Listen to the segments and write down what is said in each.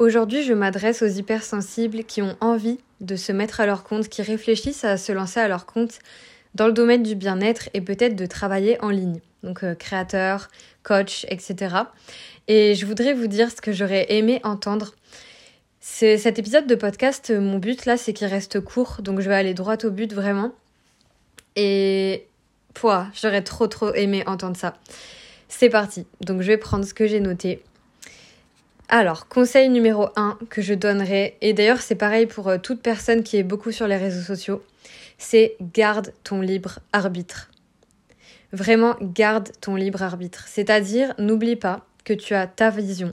Aujourd'hui, je m'adresse aux hypersensibles qui ont envie de se mettre à leur compte, qui réfléchissent à se lancer à leur compte dans le domaine du bien-être et peut-être de travailler en ligne. Donc euh, créateur, coach, etc. Et je voudrais vous dire ce que j'aurais aimé entendre. C'est cet épisode de podcast, mon but là, c'est qu'il reste court, donc je vais aller droit au but vraiment. Et pouah, j'aurais trop trop aimé entendre ça. C'est parti. Donc je vais prendre ce que j'ai noté. Alors, conseil numéro 1 que je donnerais, et d'ailleurs c'est pareil pour euh, toute personne qui est beaucoup sur les réseaux sociaux, c'est garde ton libre arbitre. Vraiment, garde ton libre arbitre. C'est-à-dire, n'oublie pas que tu as ta vision,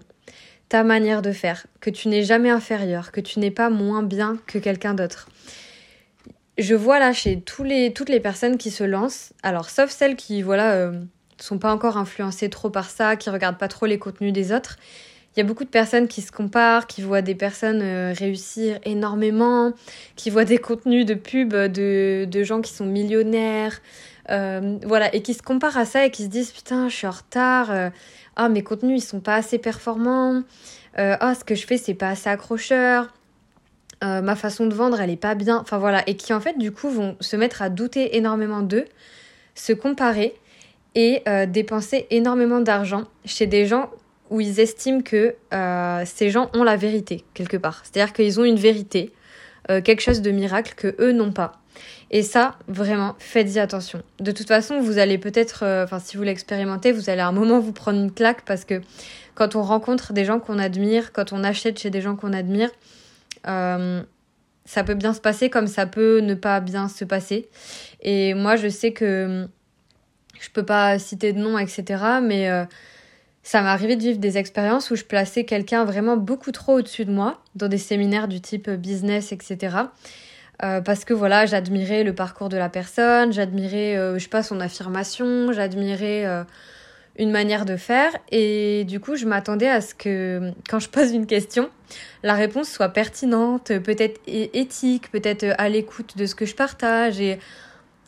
ta manière de faire, que tu n'es jamais inférieur, que tu n'es pas moins bien que quelqu'un d'autre. Je vois là chez toutes les personnes qui se lancent, alors sauf celles qui, voilà, euh, sont pas encore influencées trop par ça, qui regardent pas trop les contenus des autres, il y a beaucoup de personnes qui se comparent, qui voient des personnes euh, réussir énormément, qui voient des contenus de pub de, de gens qui sont millionnaires, euh, voilà, et qui se comparent à ça et qui se disent putain, je suis en retard, euh, ah, mes contenus ils sont pas assez performants, ah, ce que je fais c'est pas assez accrocheur. ma façon de vendre elle est pas bien enfin voilà et qui en fait du coup vont se mettre à douter énormément d'eux se comparer et dépenser énormément d'argent chez des gens où ils estiment que euh, ces gens ont la vérité quelque part. C'est-à-dire qu'ils ont une vérité, euh, quelque chose de miracle que eux n'ont pas. Et ça, vraiment, faites-y attention. De toute façon, vous allez peut-être, euh, enfin, si vous l'expérimentez, vous allez à un moment vous prendre une claque parce que quand on rencontre des gens qu'on admire, quand on achète chez des gens qu'on admire, ça peut bien se passer comme ça peut ne pas bien se passer. Et moi, je sais que je peux pas citer de nom, etc. Mais ça m'est arrivé de vivre des expériences où je plaçais quelqu'un vraiment beaucoup trop au-dessus de moi, dans des séminaires du type business, etc. Euh, parce que voilà, j'admirais le parcours de la personne, j'admirais, euh, je sais pas, son affirmation, j'admirais euh, une manière de faire. Et du coup, je m'attendais à ce que, quand je pose une question, la réponse soit pertinente, peut-être éthique, peut-être à l'écoute de ce que je partage. Et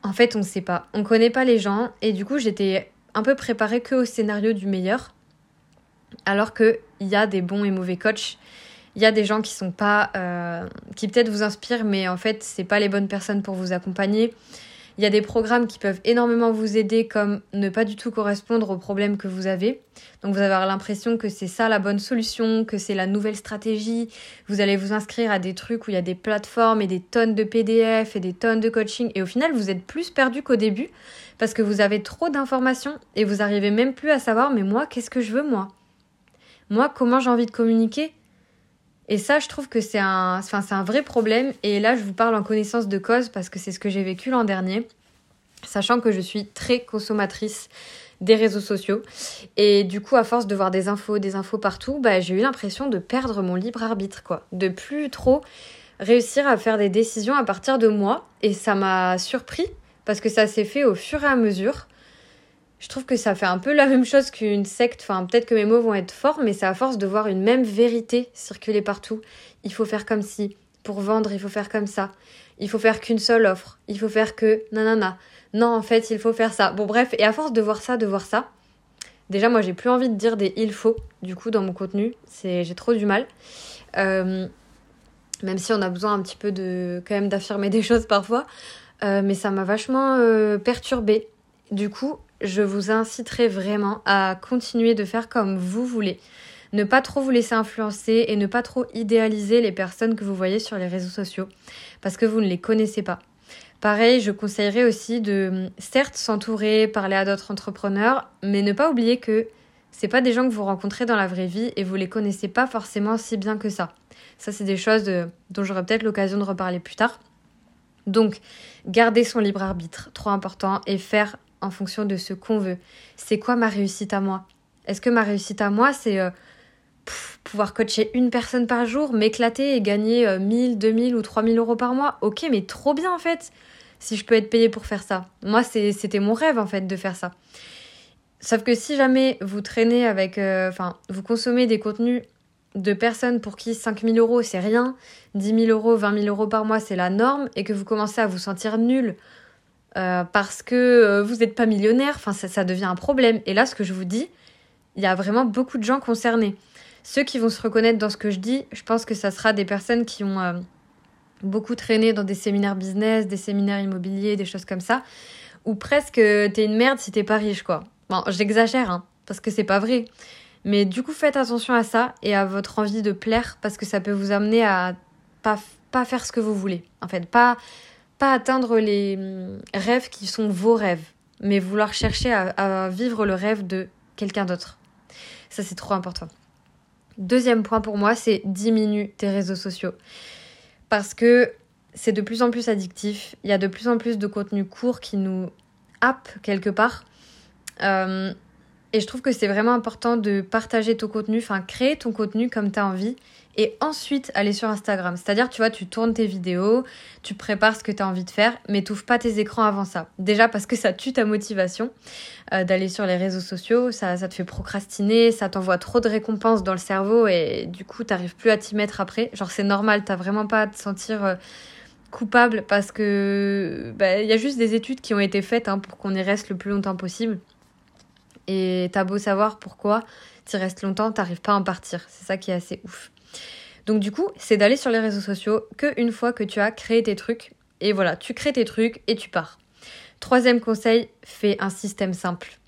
en fait, on ne sait pas. On connaît pas les gens. Et du coup, j'étais un peu préparée que au scénario du meilleur. Alors qu'il y a des bons et mauvais coachs. Il y a des gens qui sont pas. Euh, qui peut-être vous inspirent, mais en fait, c'est pas les bonnes personnes pour vous accompagner. Il y a des programmes qui peuvent énormément vous aider, comme ne pas du tout correspondre aux problèmes que vous avez. Donc vous avez l'impression que c'est ça la bonne solution, que c'est la nouvelle stratégie. Vous allez vous inscrire à des trucs où il y a des plateformes et des tonnes de PDF et des tonnes de coaching. Et au final, vous êtes plus perdu qu'au début parce que vous avez trop d'informations et vous arrivez même plus à savoir, mais moi, qu'est-ce que je veux, moi? Moi, comment j'ai envie de communiquer? Et ça, je trouve que c'est un, enfin, c'est un vrai problème. Et là, je vous parle en connaissance de cause parce que c'est ce que j'ai vécu l'an dernier, sachant que je suis très consommatrice des réseaux sociaux. Et du coup, à force de voir des infos, des infos partout, bah, j'ai eu l'impression de perdre mon libre arbitre, quoi. De plus trop réussir à faire des décisions à partir de moi. Et ça m'a surpris parce que ça s'est fait au fur et à mesure je trouve que ça fait un peu la même chose qu'une secte. Enfin, peut-être que mes mots vont être forts, mais c'est à force de voir une même vérité circuler partout. Il faut faire comme si. Pour vendre, il faut faire comme ça. Il faut faire qu'une seule offre. Il faut faire que nanana. Non, en fait, il faut faire ça. Bon, bref, et à force de voir ça, de voir ça, déjà, moi, j'ai plus envie de dire des il faut, du coup, dans mon contenu. J'ai trop du mal. Euh, même si on a besoin un petit peu de, quand même, d'affirmer des choses parfois. Euh, mais ça m'a vachement euh, perturbée. Du coup, je vous inciterai vraiment à continuer de faire comme vous voulez. Ne pas trop vous laisser influencer et ne pas trop idéaliser les personnes que vous voyez sur les réseaux sociaux parce que vous ne les connaissez pas. Pareil, je conseillerais aussi de certes s'entourer, parler à d'autres entrepreneurs, mais ne pas oublier que c'est pas des gens que vous rencontrez dans la vraie vie et vous les connaissez pas forcément si bien que ça. Ça, c'est des choses dont j'aurai peut-être l'occasion de reparler plus tard. Donc, garder son libre arbitre, trop important, et faire en fonction de ce qu'on veut. C'est quoi ma réussite à moi? Est-ce que ma réussite à moi, c'est euh, pouvoir coacher une personne par jour, m'éclater et gagner 1000, euh, 2000 ou 3000 euros par mois? Ok, mais trop bien en fait, si je peux être payée pour faire ça. Moi, c'était mon rêve en fait de faire ça. Sauf que si jamais vous traînez avec, euh, enfin, vous consommez des contenus de personnes pour qui 5000 euros c'est rien, 10 000 euros, 20 000 euros par mois c'est la norme, et que vous commencez à vous sentir nul euh, parce que euh, vous n'êtes pas millionnaire, enfin ça, devient un problème. Et là, ce que je vous dis, il y a vraiment beaucoup de gens concernés. ceux qui vont se reconnaître dans ce que je dis, je pense que ça sera des personnes qui ont euh, beaucoup traîné dans des séminaires business, des séminaires immobiliers, des choses comme ça, ou presque t'es une merde si t'es pas riche, quoi. Bon, j'exagère, hein, parce que c'est pas vrai. Mais du coup, faites attention à ça et à votre envie de plaire, parce que ça peut vous amener à pas, pas faire ce que vous voulez. En fait, pas, pas atteindre les hum, rêves qui sont vos rêves, mais vouloir chercher à, vivre le rêve de quelqu'un d'autre. Ça, c'est trop important. Deuxième point pour moi, c'est diminue tes réseaux sociaux. Parce que c'est de plus en plus addictif. Il y a de plus en plus de contenu court qui nous happe quelque part. Euh, et je trouve que c'est vraiment important de partager ton contenu, enfin créer ton contenu comme tu as envie et ensuite aller sur Instagram. C'est-à-dire, tu vois, tu tournes tes vidéos, tu prépares ce que tu as envie de faire, mais tu pas tes écrans avant ça. Déjà parce que ça tue ta motivation euh, d'aller sur les réseaux sociaux, ça, ça te fait procrastiner, ça t'envoie trop de récompenses dans le cerveau et du coup, t'arrives plus à t'y mettre après. Genre, c'est normal, t'as vraiment pas à te sentir... Euh, coupable parce que bah, il y a juste des études qui ont été faites hein, pour qu'on y reste le plus longtemps possible. Et t'as beau savoir pourquoi tu restes longtemps, t'arrives pas à en partir. C'est ça qui est assez ouf. Donc du coup, c'est d'aller sur les réseaux sociaux que une fois que tu as créé tes trucs. Et voilà, tu crées tes trucs et tu pars. Troisième conseil, fais un système simple.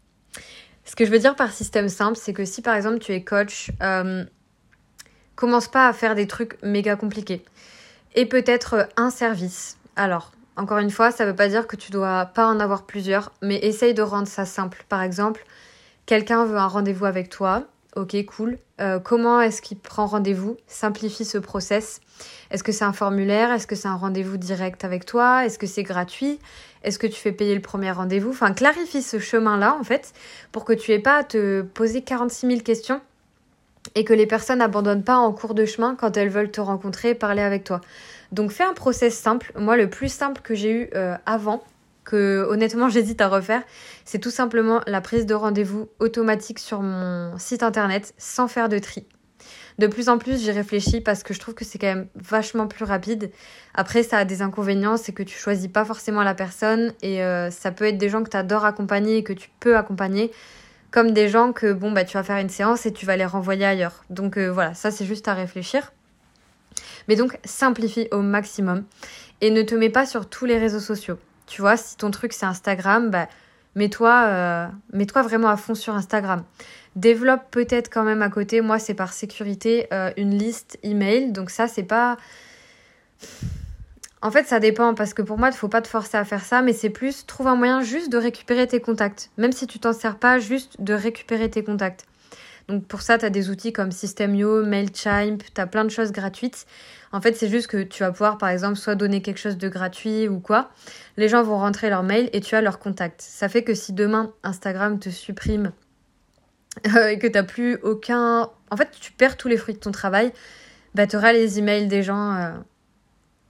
Ce que je veux dire par système simple, c'est que si par exemple tu es coach, euh, commence pas à faire des trucs méga compliqués. Et peut-être un service. Alors, encore une fois, ça veut pas dire que tu dois pas en avoir plusieurs, mais essaye de rendre ça simple. Par exemple, Quelqu'un veut un rendez-vous avec toi. Ok, cool. Euh, comment est-ce qu'il prend rendez-vous Simplifie ce process? Est-ce que c'est un formulaire? Est-ce que c'est un rendez-vous direct avec toi? Est-ce que c'est gratuit? Est-ce que tu fais payer le premier rendez-vous? Enfin, clarifie ce chemin-là, en fait, pour que tu aies pas à te poser 46 000 questions et que les personnes n'abandonnent pas en cours de chemin quand elles veulent te rencontrer et parler avec toi. Donc fais un process simple. Moi, le plus simple que j'ai eu euh, avant, honnêtement j'hésite à refaire, c'est tout simplement la prise de rendez-vous automatique sur mon site internet sans faire de tri. De plus en plus, j'y réfléchis parce que je trouve que c'est quand même vachement plus rapide. Après, ça a des inconvénients, c'est que tu choisis pas forcément la personne et euh, ça peut être des gens que tu adores accompagner et que tu peux accompagner, comme des gens que bon bah tu vas faire une séance et tu vas les renvoyer ailleurs. Donc euh, voilà, ça c'est juste à réfléchir. Mais donc simplifie au maximum et ne te mets pas sur tous les réseaux sociaux. Tu vois, si ton truc c'est Instagram, bah, mets-toi euh, mets-toi vraiment à fond sur Instagram. Développe peut-être quand même à côté, moi c'est par sécurité, euh, une liste email. Donc ça, c'est pas. En fait, ça dépend parce que pour moi, il ne faut pas te forcer à faire ça, mais c'est plus trouve un moyen juste de récupérer tes contacts. Même si tu t'en sers pas, juste de récupérer tes contacts. Donc pour ça, tu as des outils comme Systemio, Mailchimp, tu as plein de choses gratuites. En fait, c'est juste que tu vas pouvoir, par exemple, soit donner quelque chose de gratuit ou quoi. Les gens vont rentrer leur mail et tu as leur contact. Ça fait que si demain Instagram te supprime euh, et que tu n'as plus aucun. En fait, tu perds tous les fruits de ton travail, bah, tu auras les emails des gens euh,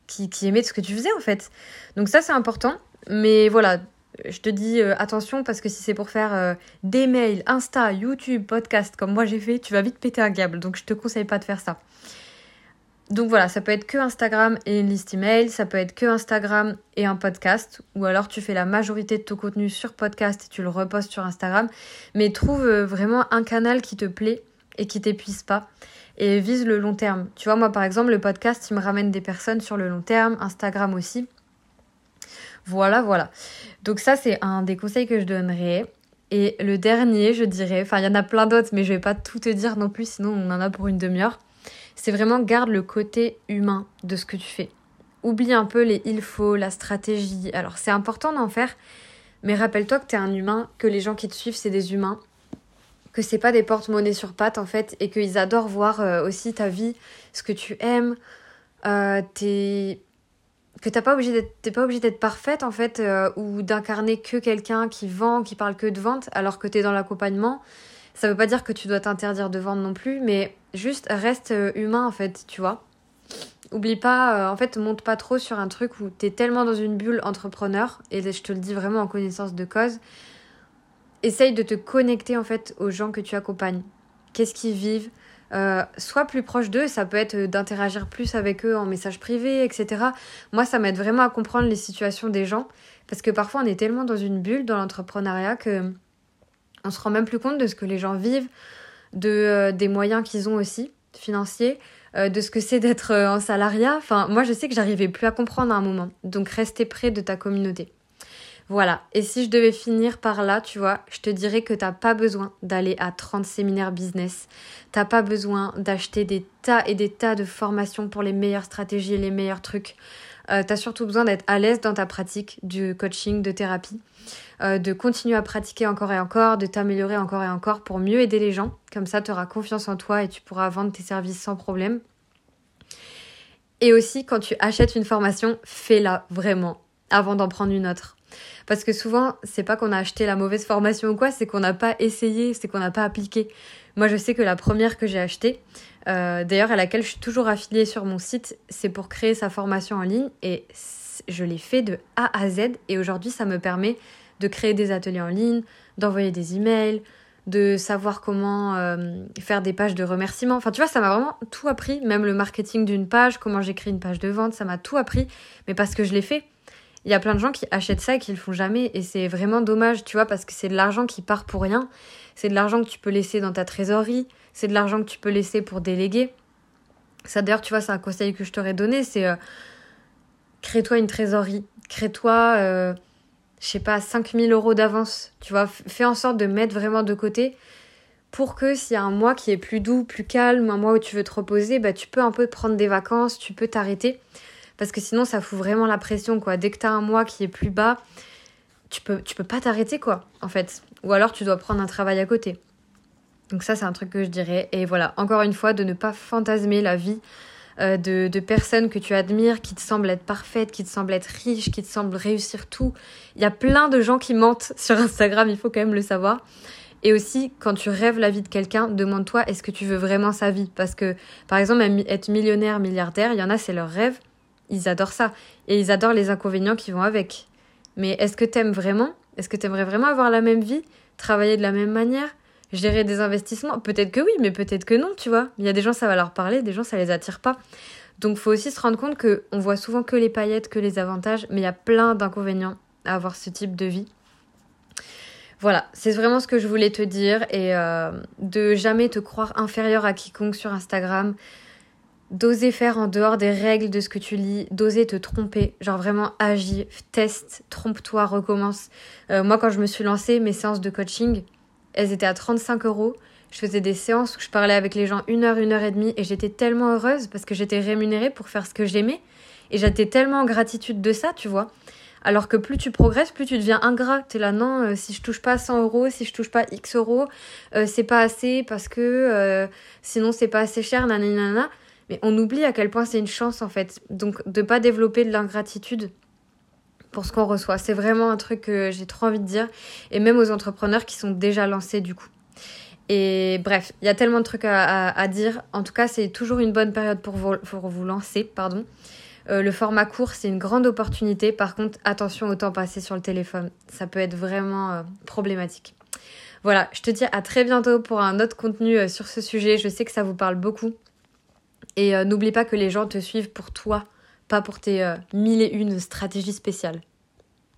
qui, qui aimaient ce que tu faisais en fait. Donc, ça, c'est important. Mais voilà, je te dis euh, attention parce que si c'est pour faire des mails, Insta, YouTube, podcast comme moi j'ai fait, tu vas vite péter un câble. Donc je te conseille pas de faire ça. Donc voilà, ça peut être que Instagram et une liste email, ça peut être que Instagram et un podcast, ou alors tu fais la majorité de ton contenu sur podcast et tu le repostes sur Instagram. Mais trouve euh, vraiment un canal qui te plaît et qui t'épuise pas et vise le long terme. Tu vois, moi par exemple, le podcast, il me ramène des personnes sur le long terme, Instagram aussi. Voilà, voilà. Donc ça, c'est un des conseils que je donnerais. Et le dernier, je dirais, enfin il y en a plein d'autres, mais je vais pas tout te dire non plus, sinon on en a pour une demi-heure c'est vraiment garde le côté humain de ce que tu fais. Oublie un peu les il faut, la stratégie. Alors c'est important d'en faire, mais rappelle-toi que tu es un humain, que les gens qui te suivent c'est des humains, que c'est pas des porte-monnaie sur pattes en fait, et qu'ils adorent voir euh, aussi ta vie, ce que tu aimes, euh, t'es que t'as pas obligé d'être t'es pas obligé d'être parfaite en fait euh, ou d'incarner que quelqu'un qui vend qui parle que de vente alors que t'es dans l'accompagnement ça veut pas dire que tu dois t'interdire de vendre non plus, mais juste reste euh, humain en fait, tu vois. Oublie pas, euh, en fait, monte pas trop sur un truc où t'es tellement dans une bulle entrepreneur, et je te le dis vraiment en connaissance de cause. Essaye de te connecter en fait aux gens que tu accompagnes. Qu'est-ce qu'ils vivent? Euh, Sois plus proche d'eux, ça peut être d'interagir plus avec eux en message privé, etc. Moi, ça m'aide vraiment à comprendre les situations des gens, parce que parfois on est tellement dans une bulle dans l'entrepreneuriat que on se rend même plus compte de ce que les gens vivent. de, des moyens qu'ils ont aussi, financiers, de ce que c'est d'être en salariat. Enfin, moi, je sais que j'arrivais plus à comprendre à un moment. Donc, restez près de ta communauté. Voilà. Et si je devais finir par là, tu vois, je te dirais que t'as pas besoin d'aller à 30 séminaires business. T'as pas besoin d'acheter des tas et des tas de formations pour les meilleures stratégies et les meilleurs trucs. Euh, tu as surtout besoin d'être à l'aise dans ta pratique du coaching, de thérapie, euh, de continuer à pratiquer encore et encore, de t'améliorer encore et encore pour mieux aider les gens. Comme ça, tu auras confiance en toi et tu pourras vendre tes services sans problème. Et aussi, quand tu achètes une formation, fais-la vraiment avant d'en prendre une autre. Parce que souvent, c'est pas qu'on a acheté la mauvaise formation ou quoi, c'est qu'on n'a pas essayé, c'est qu'on n'a pas appliqué. Moi, je sais que la première que j'ai achetée, euh, d'ailleurs à laquelle je suis toujours affiliée sur mon site, c'est pour créer sa formation en ligne et je l'ai fait de A à Z et aujourd'hui, ça me permet de créer des ateliers en ligne, d'envoyer des emails, de savoir comment euh, faire des pages de remerciements. Enfin, tu vois, ça m'a vraiment tout appris, même le marketing d'une page, comment j'écris une page de vente, ça m'a tout appris, mais parce que je l'ai fait il y a plein de gens qui achètent ça et qui le font jamais. Et c'est vraiment dommage, tu vois, parce que c'est de l'argent qui part pour rien. C'est de l'argent que tu peux laisser dans ta trésorerie, c'est de l'argent que tu peux laisser pour déléguer. Ça d'ailleurs, tu vois, c'est un conseil que je t'aurais donné, c'est euh, crée-toi une trésorerie, crée-toi, euh, je sais pas, 5000 euros d'avance, tu vois, fais en sorte de mettre vraiment de côté pour que s'il y a un mois qui est plus doux, plus calme, un mois où tu veux te reposer, bah, tu peux un peu prendre des vacances, tu peux t'arrêter parce que sinon ça fout vraiment la pression quoi. Dès que tu as un mois qui est plus bas, tu peux tu peux pas t'arrêter quoi en fait. Ou alors tu dois prendre un travail à côté. Donc ça c'est un truc que je dirais et voilà, encore une fois de ne pas fantasmer la vie euh, de, de, personnes que tu admires, qui te semblent être parfaites, qui te semblent être riches, qui te semblent réussir tout. Il y a plein de gens qui mentent sur Instagram, il faut quand même le savoir. Et aussi, quand tu rêves la vie de quelqu'un, demande-toi est-ce que tu veux vraiment sa vie? Parce que, par exemple, être millionnaire, milliardaire, il y en a, c'est leur rêve ils adorent ça. Et ils adorent les inconvénients qui vont avec. Mais est-ce que t'aimes vraiment? Est-ce que t'aimerais vraiment avoir la même vie? Travailler de la même manière? Gérer des investissements? Peut-être que oui, mais peut-être que non, tu vois. Il y a des gens, ça va leur parler, des gens, ça les attire pas. Donc, faut aussi se rendre compte que on voit souvent que les paillettes, que les avantages, mais il y a plein d'inconvénients à avoir ce type de vie. Voilà, c'est vraiment ce que je voulais te dire et euh, de jamais te croire inférieur à quiconque sur Instagram d'oser faire en dehors des règles de ce que tu lis, d'oser te tromper, genre vraiment agis, teste, trompe-toi, recommence. Euh, moi, quand je me suis lancée, mes séances de coaching, elles étaient à 35 euros. Je faisais des séances où je parlais avec les gens une heure, une heure et demie, et j'étais tellement heureuse parce que j'étais rémunérée pour faire ce que j'aimais, et j'étais tellement en gratitude de ça, tu vois. Alors que plus tu progresses, plus tu deviens ingrat. T'es là, non, euh, si je touche pas 100 euros, si je touche pas X euros, euh, c'est pas assez parce que sinon c'est pas assez cher, nanana. Mais on oublie à quel point c'est une chance en fait. Donc de pas développer de l'ingratitude pour ce qu'on reçoit. C'est vraiment un truc que j'ai trop envie de dire. Et même aux entrepreneurs qui sont déjà lancés du coup. Et bref, il y a tellement de trucs à, dire. En tout cas, c'est toujours une bonne période pour vous, lancer. Pardon. Euh, le format court, c'est une grande opportunité. Par contre, attention au temps passé sur le téléphone. Ça peut être vraiment euh, problématique. Voilà, je te dis à très bientôt pour un autre contenu euh, sur ce sujet. Je sais que ça vous parle beaucoup. Et euh, n'oublie pas que les gens te suivent pour toi, pas pour tes euh, mille et une stratégies spéciales.